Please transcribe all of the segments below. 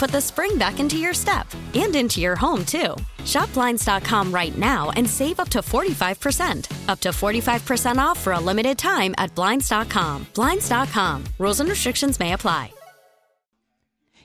put the spring back into your step and into your home, too. Shop Blinds.com right now and save up to 45%. Up to 45% off for a limited time at Blinds.com. Blinds.com. Rules and restrictions may apply.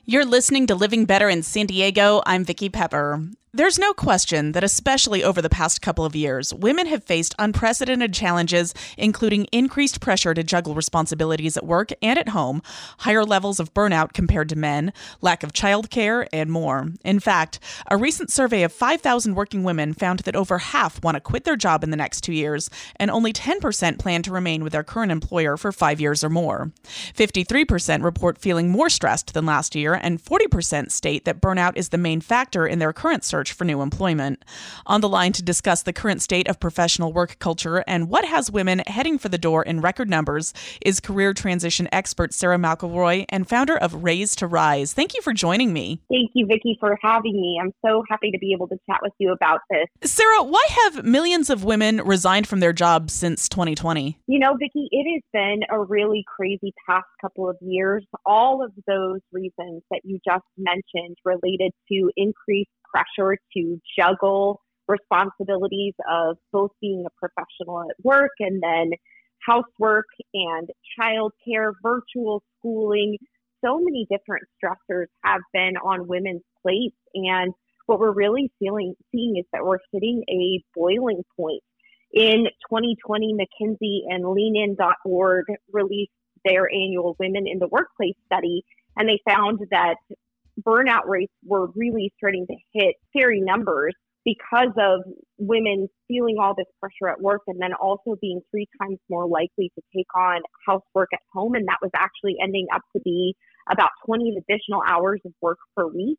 You're listening to Living Better in San Diego. I'm Vicki Pepper. There's no question that, especially over the past couple of years, women have faced unprecedented challenges, including increased pressure to juggle responsibilities at work and at home, higher levels of burnout compared to men, lack of childcare, and more. In fact, a recent survey of 5,000 working women found that over half want to quit their job in the next two years, and only 10% plan to remain with their current employer for five years or more. 53% report feeling more stressed than last year, and 40% state that burnout is the main factor in their current search for new employment. On the line to discuss the current state of professional work culture and what has women heading for the door in record numbers is career transition expert Sarah McElroy and founder of Raze to Rise. Thank you for joining me. Thank you, Vicki, for having me. I'm so happy to be able to chat with you about this. Sarah, why have millions of women resigned from their jobs since 2020? You know, Vicki, it has been a really crazy past couple of years. All of those reasons that you just mentioned related to increased pressure to juggle responsibilities of both being a professional at work and then housework and childcare, virtual schooling. So many different stressors have been on women's plates. And what we're really feeling, seeing is that we're hitting a boiling point. In 2020, McKinsey and leanin.org released their annual Women in the Workplace study, and they found that burnout rates were really starting to hit scary numbers because of women feeling all this pressure at work and then also being three times more likely to take on housework at home. And that was actually ending up to be about 20 additional hours of work per week.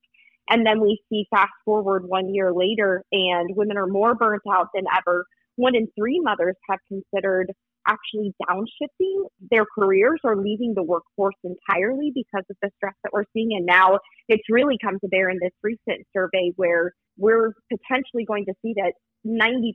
And then we see fast forward one year later, and women are more burnt out than ever. One in three mothers have considered actually downshifting their careers or leaving the workforce entirely because of the stress that we're seeing. And now it's really come to bear in this recent survey where we're potentially going to see that 90%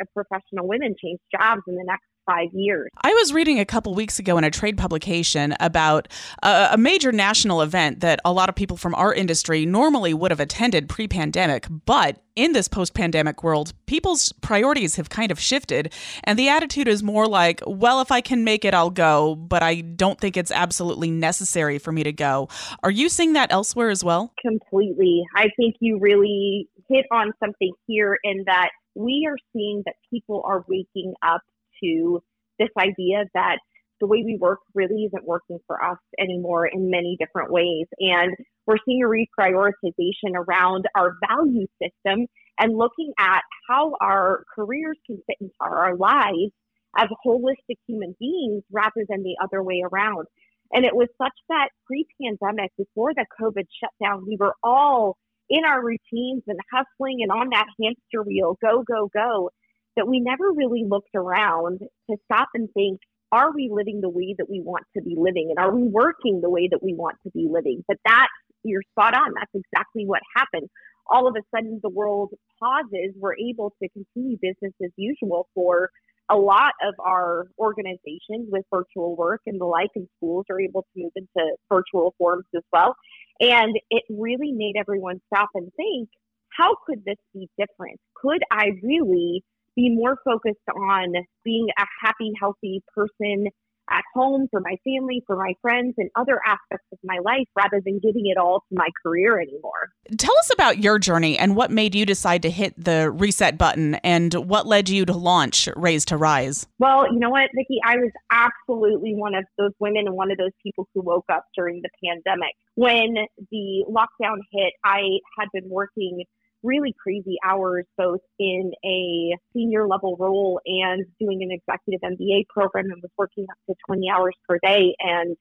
of professional women change jobs in the next five years. I was reading a couple weeks ago in a trade publication about a, a, major national event that a lot of people from our industry normally would have attended pre pandemic, but in this post pandemic world, people's priorities have kind of shifted. And the attitude is more like, well, if I can make it, I'll go, but I don't think it's absolutely necessary for me to go. Are you seeing that elsewhere as well? Completely. I think you really hit on something here in that we are seeing that people are waking up to this idea that the way we work really isn't working for us anymore in many different ways. And we're seeing a reprioritization around our value system and looking at how our careers can fit into our lives as holistic human beings rather than the other way around. And it was such that pre pandemic, before the COVID shutdown, we were all in our routines and hustling and on that hamster wheel, go, go, go that we never really looked around to stop and think, are we living the way that we want to be living? And are we working the way that we want to be living? But that, you're spot on. That's exactly what happened. All of a sudden, the world pauses. We're able to continue business as usual for a lot of our organizations with virtual work and the like and schools are able to move into virtual forms as well. And it really made everyone stop and think, how could this be different? Could I really be more focused on being a happy, healthy person at home for my family, for my friends, and other aspects of my life rather than giving it all to my career anymore. Tell us about your journey and what made you decide to hit the reset button and what led you to launch Raze to Rise. Well, you know what, Vicki? I was absolutely one of those women and one of those people who woke up during the pandemic. When the lockdown hit, I had been working really crazy hours, both in a senior level role and doing an executive MBA program and was working up to 20 hours per day. And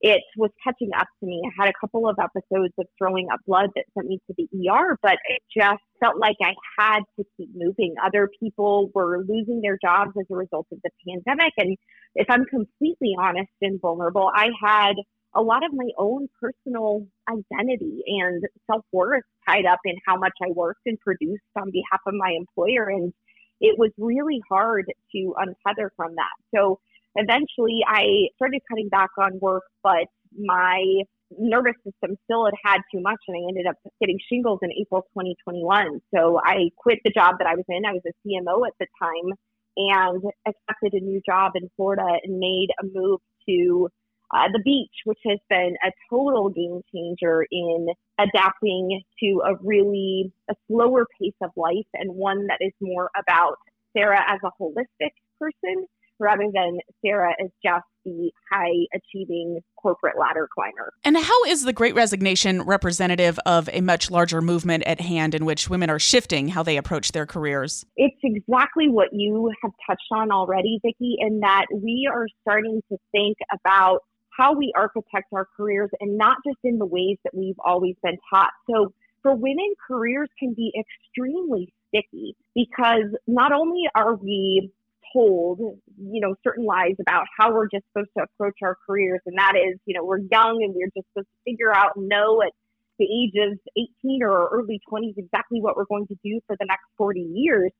it was catching up to me. I had a couple of episodes of throwing up blood that sent me to the ER, but it just felt like I had to keep moving. Other people were losing their jobs as a result of the pandemic. And if I'm completely honest and vulnerable, I had a lot of my own personal identity and self worth tied up in how much I worked and produced on behalf of my employer. And it was really hard to untether from that. So eventually I started cutting back on work, but my nervous system still had had too much and I ended up getting shingles in April 2021. So I quit the job that I was in. I was a CMO at the time and accepted a new job in Florida and made a move to uh, the beach, which has been a total game changer in adapting to a really a slower pace of life and one that is more about Sarah as a holistic person rather than Sarah as just the high achieving corporate ladder climber. And how is the Great Resignation representative of a much larger movement at hand in which women are shifting how they approach their careers? It's exactly what you have touched on already, Vicki, in that we are starting to think about how we architect our careers and not just in the ways that we've always been taught. So for women, careers can be extremely sticky because not only are we told, you know, certain lies about how we're just supposed to approach our careers, and that is, you know, we're young and we're just supposed to figure out and know at the age of 18 or early 20s exactly what we're going to do for the next 40 years.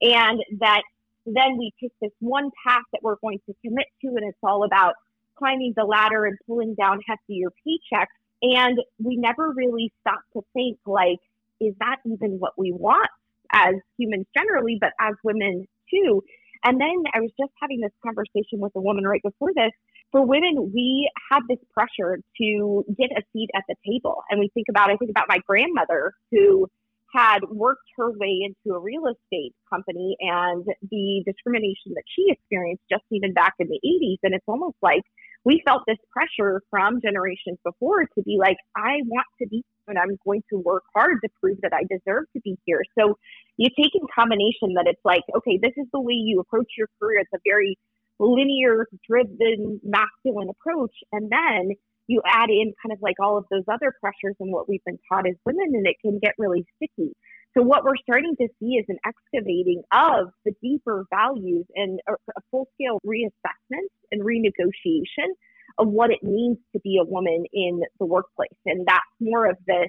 And that then we pick this one path that we're going to commit to, and it's all about climbing the ladder and pulling down heftier paychecks. And we never really stop to think, like, is that even what we want as humans generally, but as women too? And then I was just having this conversation with a woman right before this. For women, we have this pressure to get a seat at the table. And we think about, I think about my grandmother who had worked her way into a real estate company and the discrimination that she experienced just even back in the 80s. And it's almost like we felt this pressure from generations before to be like, I want to be and I'm going to work hard to prove that I deserve to be here. So you take in combination that it's like, okay, this is the way you approach your career. It's a very linear, driven, masculine approach. And then you add in kind of like all of those other pressures and what we've been taught as women, and it can get really sticky. So what we're starting to see is an excavating of the deeper values and a, a full scale reassessment and renegotiation of what it means to be a woman in the workplace. And that's more of this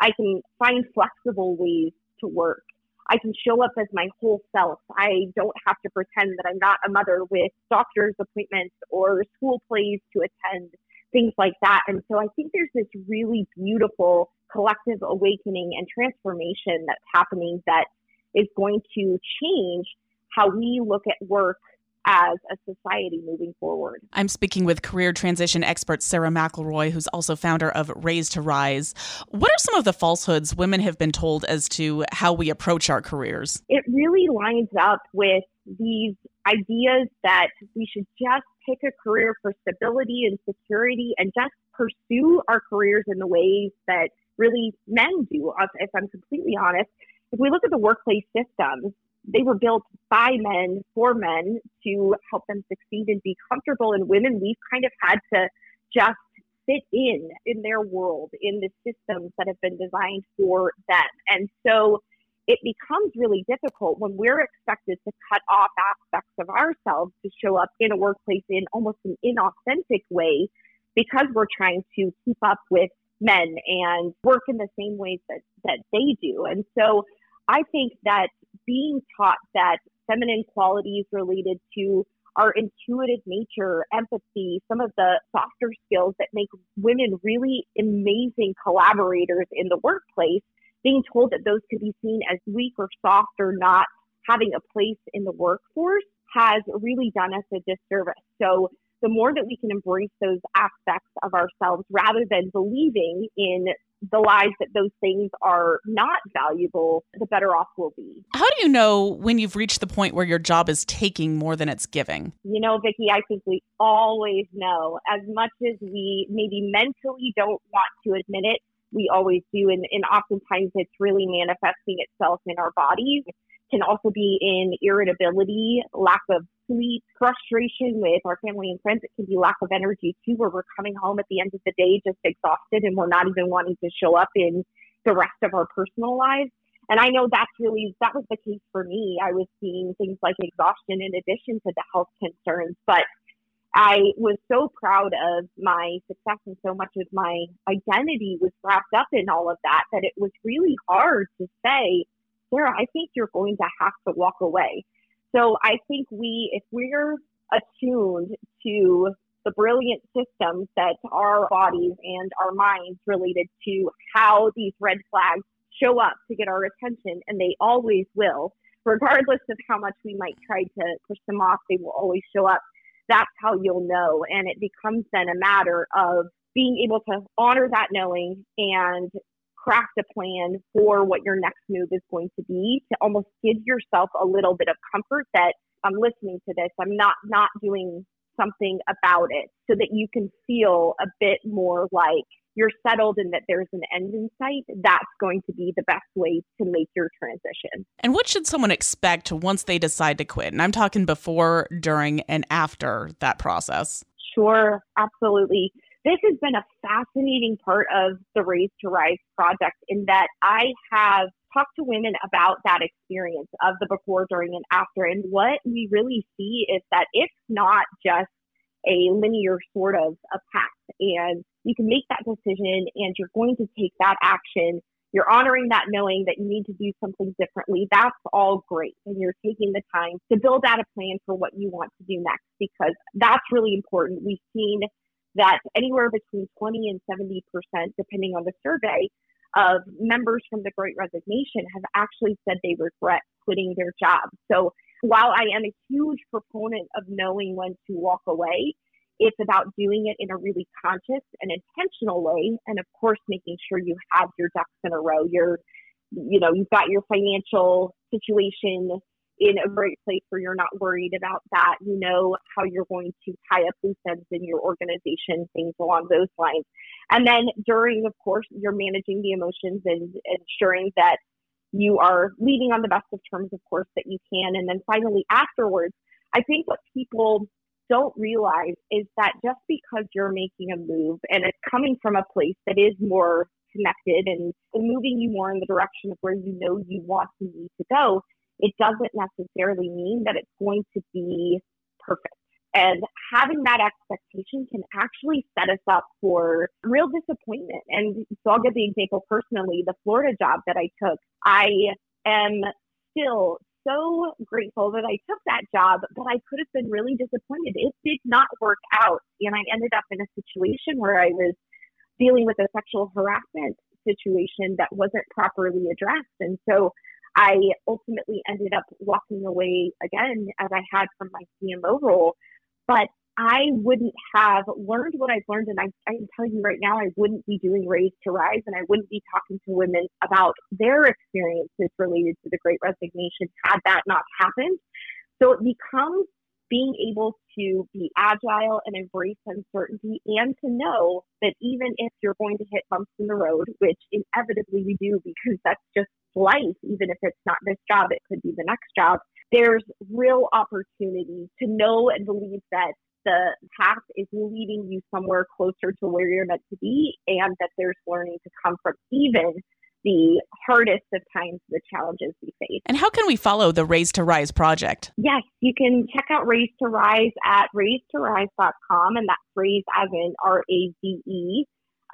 I can find flexible ways to work. I can show up as my whole self. I don't have to pretend that I'm not a mother with doctor's appointments or school plays to attend, things like that. And so I think there's this really beautiful collective awakening and transformation that's happening that is going to change how we look at work as a society moving forward. I'm speaking with career transition expert Sarah McElroy, who's also founder of Raze to Rise. What are some of the falsehoods women have been told as to how we approach our careers? It really lines up with these ideas that we should just pick a career for stability and security and just pursue our careers in the ways that really men do, if I'm completely honest. If we look at the workplace systems, they were built by men for men to help them succeed and be comfortable. And women, we've kind of had to just fit in in their world, in the systems that have been designed for them. And so it becomes really difficult when we're expected to cut off aspects of ourselves to show up in a workplace in almost an inauthentic way because we're trying to keep up with men and work in the same ways that, that they do. And so I think that being taught that feminine qualities related to our intuitive nature, empathy, some of the softer skills that make women really amazing collaborators in the workplace, being told that those could be seen as weak or soft or not having a place in the workforce has really done us a disservice. So the more that we can embrace those aspects of ourselves rather than believing in the lies that those things are not valuable, the better off we'll be. How do you know when you've reached the point where your job is taking more than it's giving? You know, Vicki, I think we always know. As much as we maybe mentally don't want to admit it, we always do. And, and oftentimes it's really manifesting itself in our bodies can also be in irritability, lack of sleep, frustration with our family and friends. It can be lack of energy too, where we're coming home at the end of the day just exhausted and we're not even wanting to show up in the rest of our personal lives. And I know that's really, that was the case for me. I was seeing things like exhaustion in addition to the health concerns. But I was so proud of my success and so much of my identity was wrapped up in all of that that it was really hard to say, Sarah, I think you're going to have to walk away. So I think we, if we're attuned to the brilliant systems that our bodies and our minds related to how these red flags show up to get our attention, and they always will, regardless of how much we might try to push them off, they will always show up. That's how you'll know. And it becomes then a matter of being able to honor that knowing and craft a plan for what your next move is going to be to almost give yourself a little bit of comfort that I'm listening to this. I'm not not doing something about it so that you can feel a bit more like you're settled and that there's an end in sight, that's going to be the best way to make your transition. And what should someone expect once they decide to quit? And I'm talking before, during, and after that process. Sure, absolutely this has been a fascinating part of the Raze to Rise project in that I have talked to women about that experience of the before, during, and after. And what we really see is that it's not just a linear sort of a path. And you can make that decision and you're going to take that action. You're honoring that knowing that you need to do something differently. That's all great. And you're taking the time to build out a plan for what you want to do next because that's really important. We've seen that anywhere between 20 and 70 percent, depending on the survey, of members from the Great Resignation have actually said they regret quitting their job. So while I am a huge proponent of knowing when to walk away, it's about doing it in a really conscious and intentional way. And of course, making sure you have your ducks in a row. You're, you know, you've got your financial situation in a great place where you're not worried about that. You know how you're going to tie up loose ends in your organization, things along those lines. And then during, of course, you're managing the emotions and ensuring that you are leaving on the best of terms, of course, that you can. And then finally, afterwards, I think what people don't realize is that just because you're making a move and it's coming from a place that is more connected and moving you more in the direction of where you know you want to need to go, it doesn't necessarily mean that it's going to be perfect. And having that expectation can actually set us up for real disappointment. And so I'll give the example personally the Florida job that I took, I am still so grateful that I took that job, but I could have been really disappointed. It did not work out. And I ended up in a situation where I was dealing with a sexual harassment situation that wasn't properly addressed. And so I ultimately ended up walking away again as I had from my CMO role. But I wouldn't have learned what I've learned. And I, I can tell you right now, I wouldn't be doing Raze to Rise and I wouldn't be talking to women about their experiences related to the great resignation had that not happened. So it becomes being able to be agile and embrace uncertainty and to know that even if you're going to hit bumps in the road, which inevitably we do because that's just life, even if it's not this job, it could be the next job. There's real opportunity to know and believe that the path is leading you somewhere closer to where you're meant to be and that there's learning to come from even the hardest of times, the challenges we face. And how can we follow the Raze to Rise project? Yes, you can check out Raze to Rise at razeToRise.com, and that's raze as in R A Z E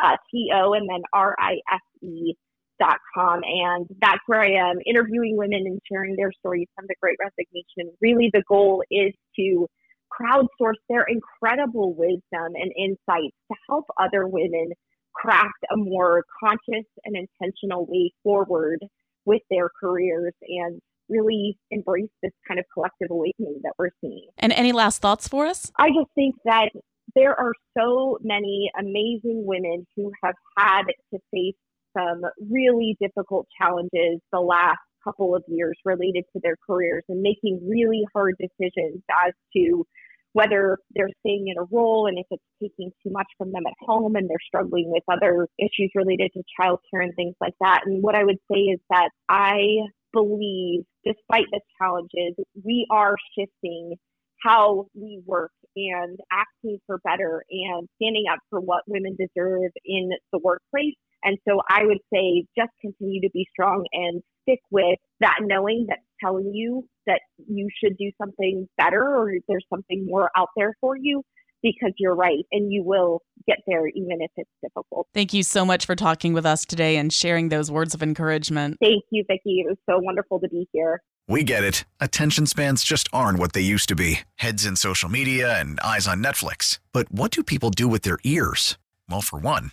uh, T O and then R I S E ads.com. And that's where I am interviewing women and sharing their stories from the great resignation. Really, the goal is to crowdsource their incredible wisdom and insights to help other women craft a more conscious and intentional way forward with their careers and really embrace this kind of collective awakening that we're seeing. And any last thoughts for us? I just think that there are so many amazing women who have had to face some really difficult challenges the last couple of years related to their careers and making really hard decisions as to whether they're staying in a role and if it's taking too much from them at home and they're struggling with other issues related to childcare and things like that. And what I would say is that I believe, despite the challenges, we are shifting how we work and asking for better and standing up for what women deserve in the workplace. And so I would say just continue to be strong and stick with that knowing that's telling you that you should do something better or there's something more out there for you because you're right and you will get there even if it's difficult. Thank you so much for talking with us today and sharing those words of encouragement. Thank you, Vicki. It was so wonderful to be here. We get it. Attention spans just aren't what they used to be heads in social media and eyes on Netflix. But what do people do with their ears? Well, for one,